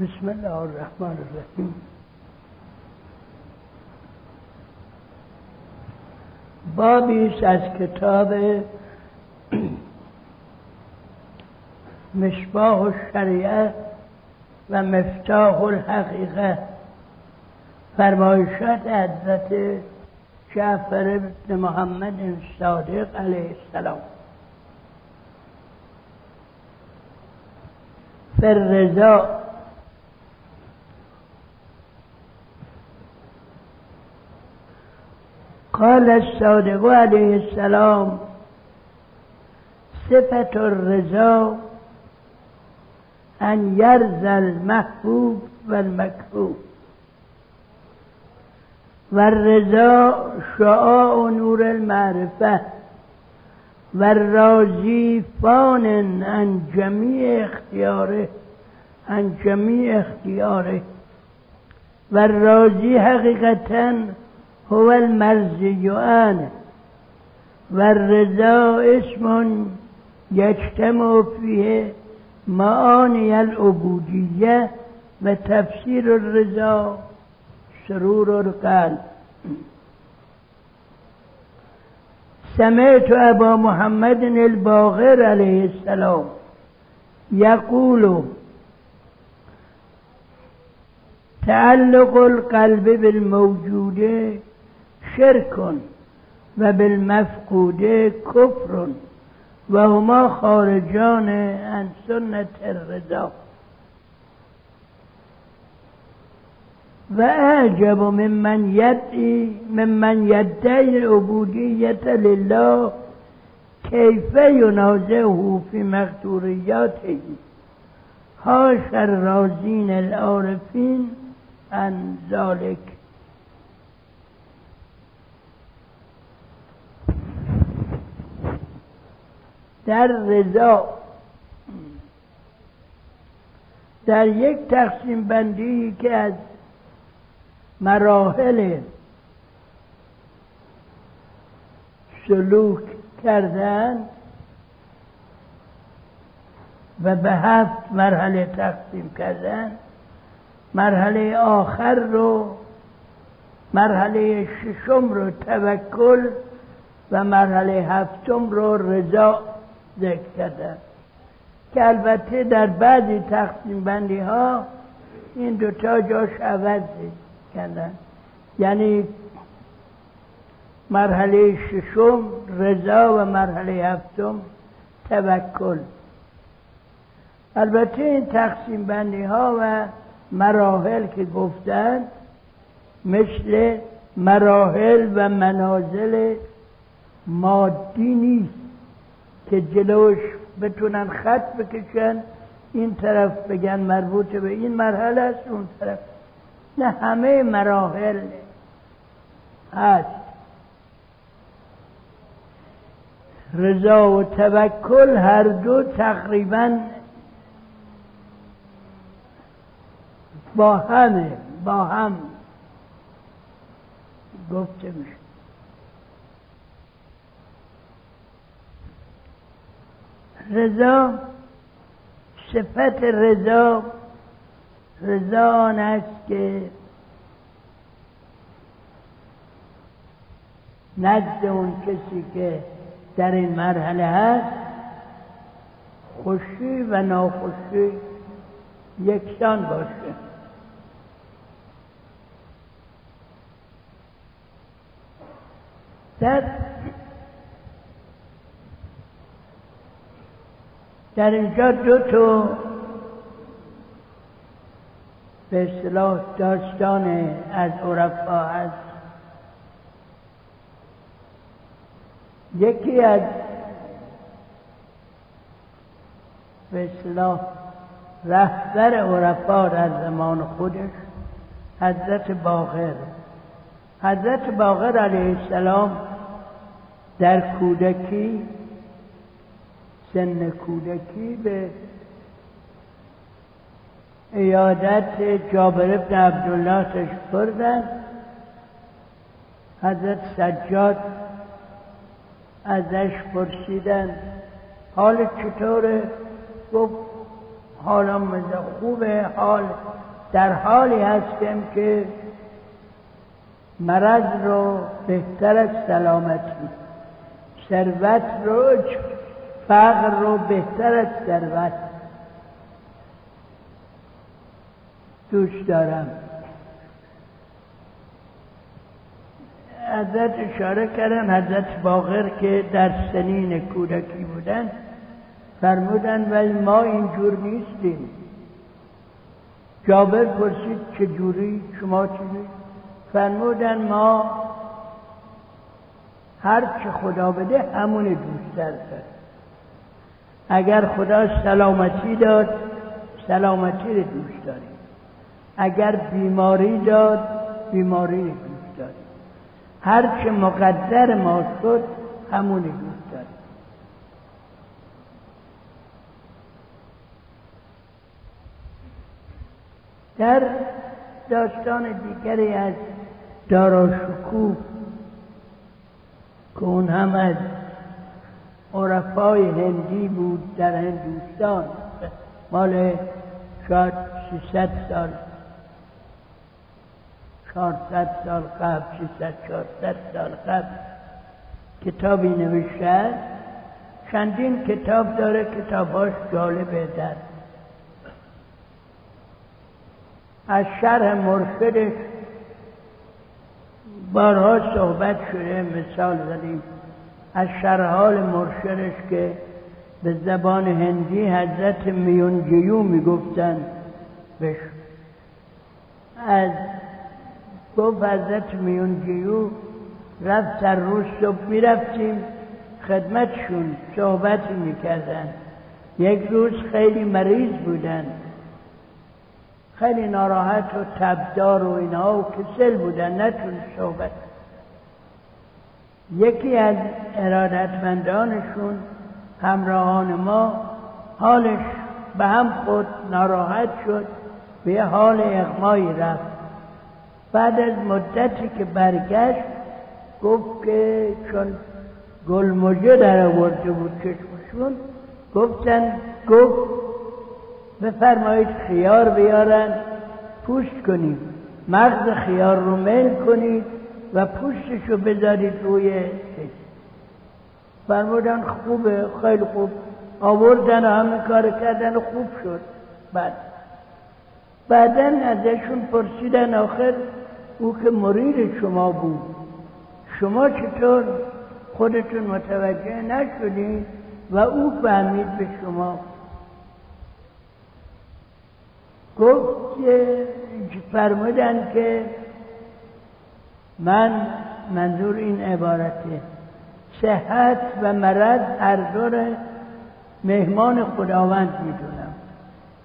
بسم الله الرحمن الرحیم. بابی از کتاب مشباه الشریعه و مفتاح الحقیقه. فرمایشات حضرت جعفر بن محمد صادق علیه السلام. فرزا قال الصادق علیه السلام صفت الرضا ان یرز المحبوب و المکروب و شعاع نور المعرفه و فان عن جمیع اختیاره عن جمیع اختیاره. و راضی هو المرضی عنه و الرضا اسم یجتمع فیه معانی العبودیه و تفسیر الرضا سرور القلب. سمعت ابا محمد الباغر علیه السلام یقول تعلق القلب بالموجود شرك و بالمفقود کفر و هما خارجان عن سنت الرضا. و اعجب ممن یدعی ممن یدعی العبودیت لله کیف ینازعه فی مقدوریاته. هاش الرازین العارفین عن ذلك در رضا. در یک تقسیم بندی که از مراحل سلوک کردن و به هفت مرحله تقسیم کردن مرحله آخر رو مرحله ششم رو توکل و مرحله هفتم رو رضا. ذکر کردن که البته در بعضی تقسیم بندی ها این دوتا جاش عوض کردن. یعنی مرحله ششم رضا و مرحله هفتم توکل. البته این تقسیم بندی ها و مراحل که گفتن مثل مراحل و منازل مادی نیست. که جلوش بتونن خط بکشن این طرف بگن مربوط به این مرحله است اون طرف. نه همه مراحل هست. رضا و توکل هر دو تقریبا با همه با هم. گفته میشه. رضا صفت رضا رضا آن است که نزد اون کسی که در این مرحله هست خوشی و ناخوشی یکسان باشه. در در اینجا دو تا به اصطلاح داستان از عرفا هست. یکی از به اصطلاح رهبر عرفا در زمان خودش حضرت باقر. حضرت باقر علیه السلام در کودکی سن کودکی به ایادت جابر ابن عبدالله تشکردن حضرت سجاد ازش پرسیدن حال چطوره؟ گفت حالم خوبه حال در حالی هستم که مرض رو بهتر از سلامتی ثروت رو فقر رو بهتر از ثروت دوست دارم. حضرت اشاره کردن حضرت باقر که در سنین کودکی بودن فرمودن ولی ما اینجور نیستیم. جابر پرسید چجوری شما چجوری فرمودن ما هر چه خدا بده همون دوست دارد اگر خدا سلامتی داد سلامتی رو دوست داریم اگر بیماری داد بیماری رو دوست داریم هر چه مقدر ما شد همون دوست داریم در داستان دیگری از داراشکوه که اون هم از عرفای هندی بود در هندوستان مال شاید 300 سال 400 سال قبل 300 400 سال قبل کتابی نوشته چندین کتاب داره کتاباش جالبه در. از شرح مرشدش بارها صحبت شده مثال زدیم. از حال مرشدش که به زبان هندی حضرت میونجیو می‌گفتن. بش. از گفت حضرت میونجیو رفت سر روز صبح می‌رفتیم خدمتشون صحبت می‌کردن. یک روز خیلی مریض بودن. خیلی ناراحت و تبدار و اینها و کسل بودن نتون صحبت. یکی از ارادتمندانشون همراهان ما حالش به هم خود ناراحت شد به حال اغمایی رفت. بعد از مدتی که برگشت گفت که چون گلمجه در آورده بود چشمشون گفتن گفت بفرمایید خیار بیارن پوست کنید مغز خیار رو میل کنید و پوستش رو بذارید روی فرمودن خوبه خیلی خوب. آوردن و همه کار کردن خوب شد. بعد. بعدا ازشون پرسیدن آخر او که مرید شما بود. شما چطور؟ خودتون متوجه نشدید و او فهمید به شما. گفت که فرمودن که من منظور این عبارته. صحت و مرض هر دور مهمان خداوند می‌دونم.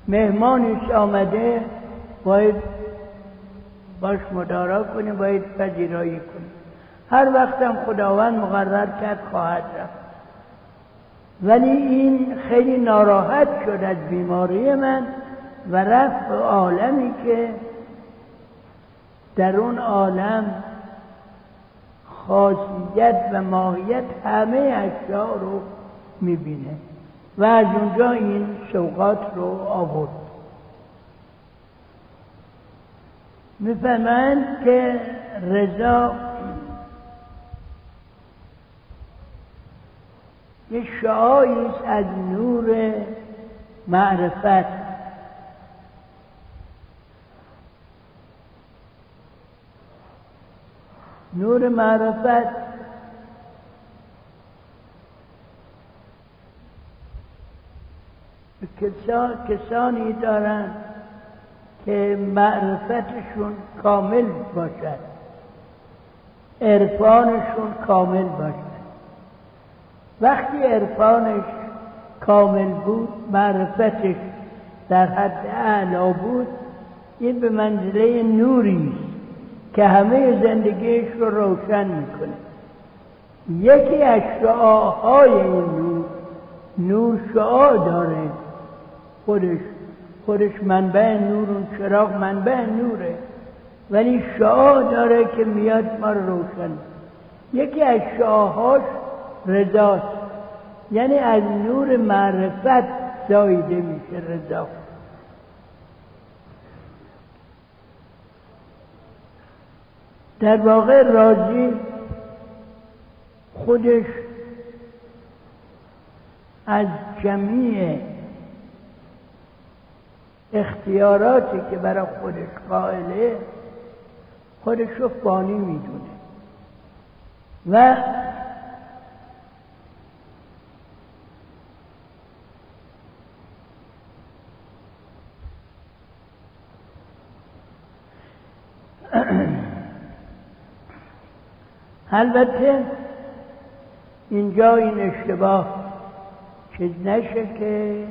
مهمانش آمده باید باش مدارا کنیم باید پذیرایی کنیم هر وقتم خداوند مقرر کرد خواهد رفت. ولی این خیلی ناراحت شد از بیماری من و رفت به عالمی که در اون عالم خاصیت و ماهیت همه اشیاء رو می‌بینه. و از اونجا این شوقات رو آورد. می‌فهمند که رضا یه شعایی از نور معرفت. نور معرفت. کسانی دارند که معرفتشون کامل باشد. عرفانشون کامل باشد. وقتی عرفانش کامل بود معرفتش در حد اعلا بود این به منزله نوری که همه زندگیش رو روشن می‌کنه. یکی از شعاهای این نور نور شعا داره. خودش خودش منبع نور اون چراغ منبع نوره. ولی شعا داره که میاد ما رو روشن. یکی از شعاهاش رضاست. یعنی از نور معرفت زایده میشه رضا. در واقع راضی خودش از جمیع اختیاراتی که برای خودش قائله خودش رو فانی می‌دونه. و البته اینجا این اشتباه چیز نشه که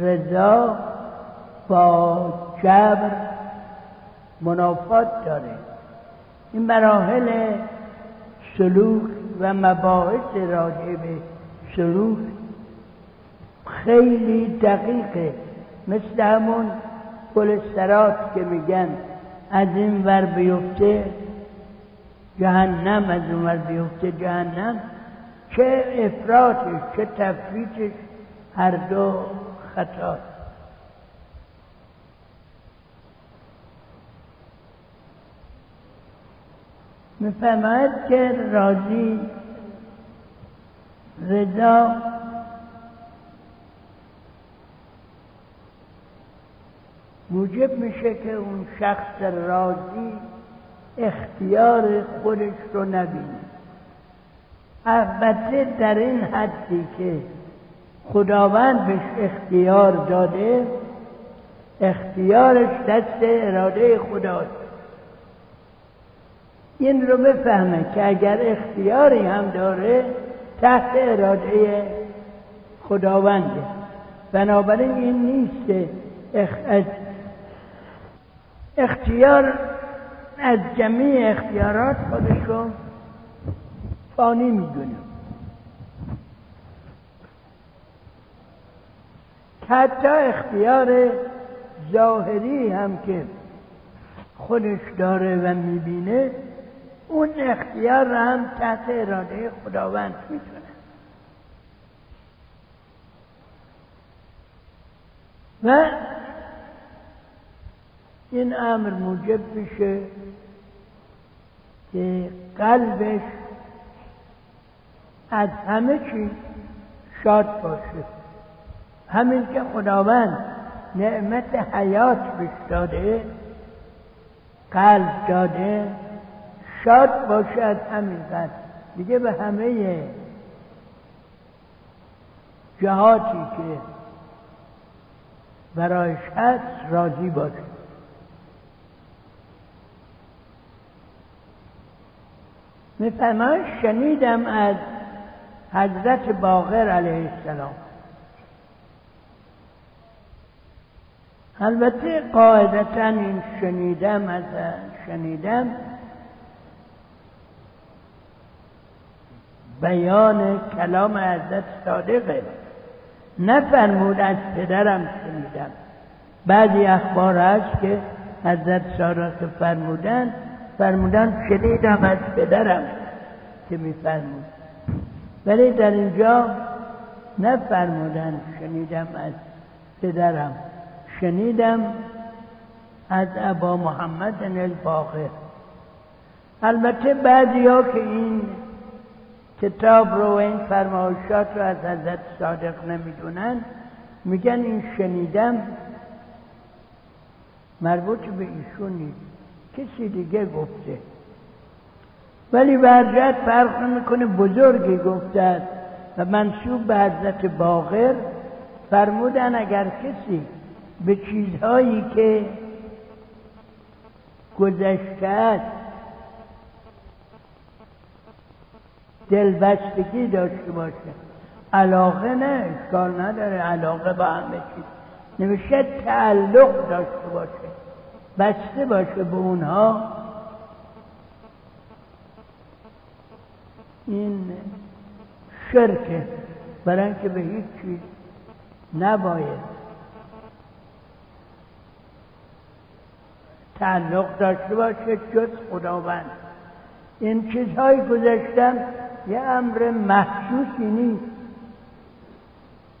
رضا با جبر منافات داره. این مراحل سلوک و مباحث راجع به سلوک خیلی دقیقه. مثل همون گل که میگن. از این ور بیفته جهنم از اون ور بیفته جهنم. چه افراتش چه تفریطش هر دو خطا. می‌فهمد که راضی رضا موجب میشه که اون شخص راضی اختیار خودش رو نبینه. البته در این حدی که خداوند بهش اختیار داده اختیارش دست اراده خداست. این رو بفهمه که اگر اختیاری هم داره تحت اراده خداونده. بنابراین این نیست اختیار از جمعی اختیارات خودشون فانی می‌دونه. حتی اختیار ظاهری هم که خودش داره و می‌بینه اون اختیار را هم تحت اراده خداوند می‌تونه. و این امر موجب میشه که قلبش از همه چی شاد باشه. همین که خداوند نعمت حیات بش داده قلب داده شاد باشه از همین قلب. دیگه به همه جهاتی که برایش هست راضی باشه. می‌فهمن شنیدم از حضرت باقر علیه السلام. البته قاعدتا این شنیدم از شنیدم بیان کلام حضرت صادقه. نفرمود از پدرم شنیدم. بعضی اخبار هست که حضرت صادق فرمودن فرمودن شنیدم از پدرم که میفرمود. ولی در اینجا نفرمودن شنیدم از پدرم. شنیدم از ابا محمد الباقر. البته بعضی ها که این کتاب رو و این فرمایشات رو از حضرت صادق نمی‌دونن میگن این شنیدم مربوط به ایشون نیست کسی دیگه گفته. ولی برجت فرق می‌کنه بزرگی گفته و منصوب به حضرت باقر فرمودن اگر کسی به چیزهایی که گذشته است دلبستگی داشته باشه. علاقه نه اشکال نداره. علاقه با همه چیز. نمیشه تعلق داشته باشه. بسته باشه به اونها. این شرکه برای اینکه به هیچ چیز نباید تعلق داشته باشه جز خداوند. این چیزهای گذشتن یه امر محسوسی نیست.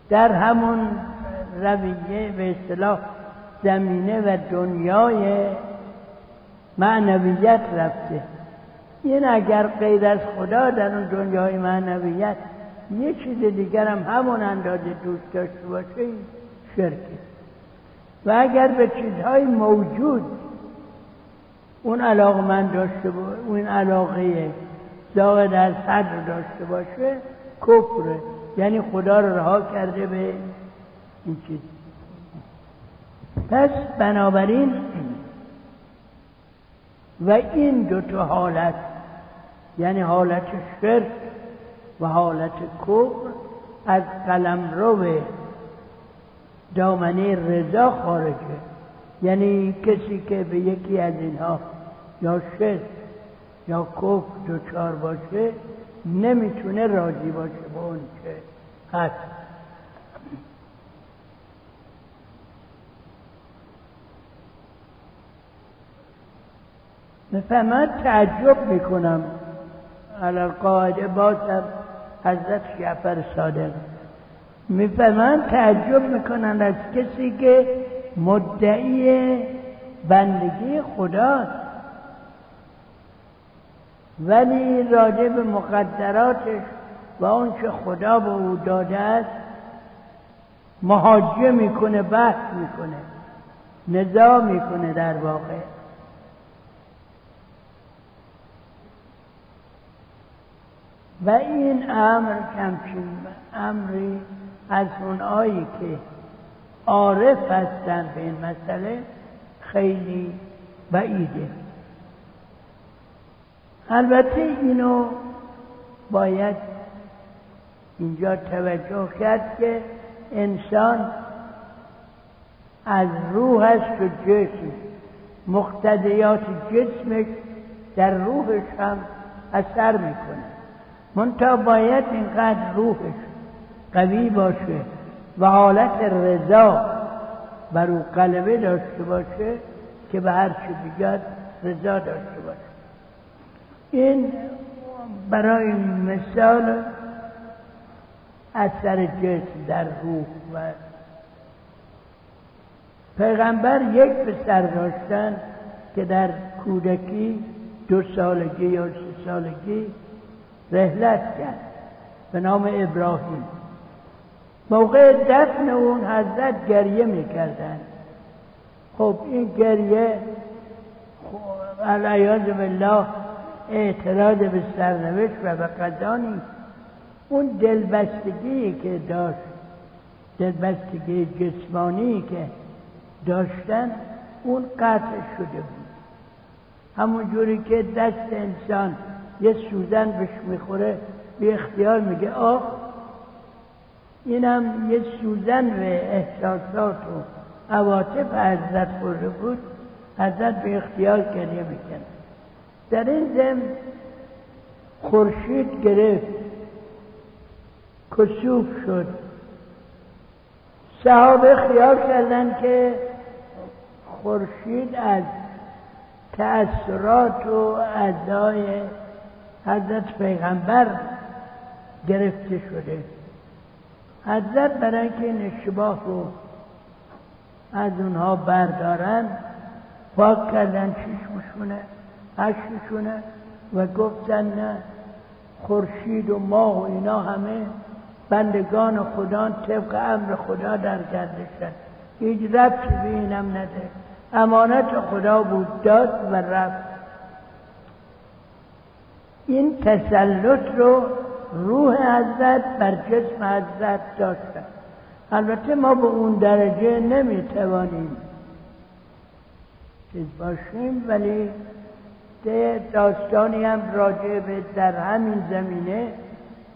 در همون رویه به اصطلاح زمینه و دنیای معنویت رفته. این اگر غیر از خدا در اون دنیای معنویت یه چیز دیگر هم همون اندازه دوست داشته باشه شرکه. و اگر به چیزهای موجود اون علاقه من داشته باشه اون علاقه داغ در صدر داشته باشه کفره. یعنی خدا رو رها کرده به این چیز. پس بنابراین و این دو تا حالت یعنی حالت شرک و حالت کفر از قلم رو دامنه رضا خارجه. یعنی کسی که به یکی از اینها یا شرک یا کفر دچار باشه نمی‌تونه راضی باشه با اون که هست مثل من تعجب می‌کنم. علال قاعده بازم حضرت جعفر صادق. می‌فهمن تعجب می‌کنن از کسی که مدعی بندگی خداست. ولی راجع به مقدراتش و که خدا به او داده است مهاجه می‌کنه بحث می‌کنه نزاع می‌کنه در واقع. و این امر کمچین امری از اونایی که عارف هستن به این مسئله خیلی بعیده. البته اینو باید اینجا توجه کرد که انسان از روحش و جسم مقتضیات جسمش در روحش هم اثر می‌کنه. منتها باید اینقدر روحش قوی باشه و حالت رضا بر او قلبه داشته باشه که به هر چی بگد رضا داشته باشه. این برای مثال اثر جسم در روح و پیغمبر یک پسر داشتن که در کودکی دو سالگی یا سه سالگی رهلت کرد به نام ابراهیم. موقع دفن اون حضرت گریه می‌کردن. خب این گریه علیاذ بالله اعتراض به سرنوشت و به قضا اون دلبستگی که داشت دلبستگی جسمانی که داشتن اون قطع شده بود. همون جوری که دست انسان یه سوزن بهش می‌خوره به اختیار میگه آه اینم یه سوزن به احساسات و عواطف حضرت خورده بود حضرت به اختیار گریه می‌کنه در این زم خورشید گرفت کسوف شد. صحابه خیال کردن که خورشید از تأثیرات و حضرت پیغمبر گرفته شده. حضرت برای که این اشتباه رو از اونها بردارن پاک کردن چشمشونه اشکشونه و گفتن نه خورشید و ماه و اینا همه بندگان خدا طبق امر خدا در گردشن. هیچ ربطی به اینم نده. امانت خدا بود داد و رفت. این تسلط رو روح حضرت بر جسم حضرت داشتن البته ما به اون درجه نمی‌توانیم چیز باشیم ولی داستانی هم راجع به در همین زمینه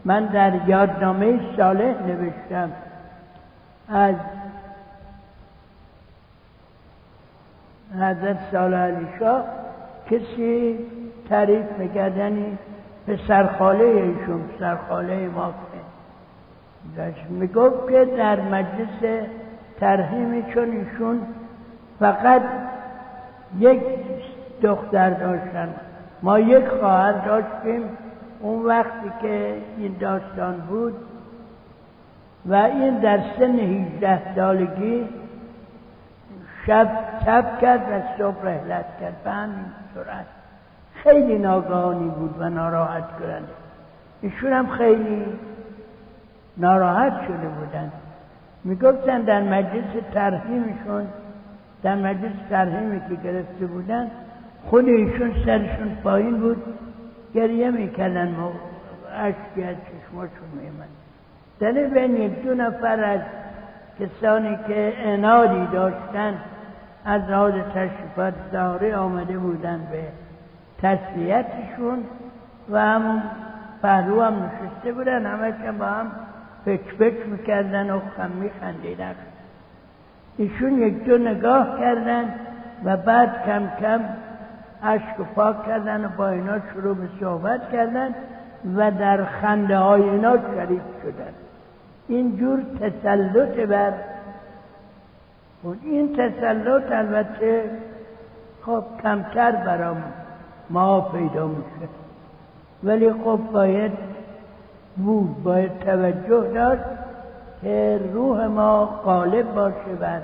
من در یادنامه صالح نوشتم. از حضرت صالح علی کسی تعریف میکردنی به سرخاله ایشون سرخاله ما می‌گفت که در مجلس ترحیمی چون ایشون فقط یک دختر داشتن. ما یک خواهر داشتیم. اون وقتی که این داستان بود و این در سن 18 سالگی شب شب کرد و صبح رحلت کرد. به همین صورت خیلی ناگهانی بود و ناراحت کننده ایشون هم خیلی ناراحت شده بودن می‌گفتن در مجلس ترحیمشون در مجلس ترحیمی که گرفته بودن خود ایشون سرشون پایین بود. گریه می‌کردن و عشقی از چشماشون میمد در بین دو نفر از کسانی که انادی داشتن از لحاظ تشریفات داره آمده بودن به تسلیتشون و همون پهلو هم نشسته بودن همش با هم فکر فکر می‌کردن و خم میخندیدن. ایشون یک دو نگاه کردن و بعد کم کم عشق و پاک کردن و با اینا شروع به صحبت کردن و در خنده های اینا شریک شدن. اینجور تسلط بر خود این تسلط البته خب کمتر برام ما پیدا میشه ولی خب باید بود باید توجه داشت که روح ما غالب باشه بر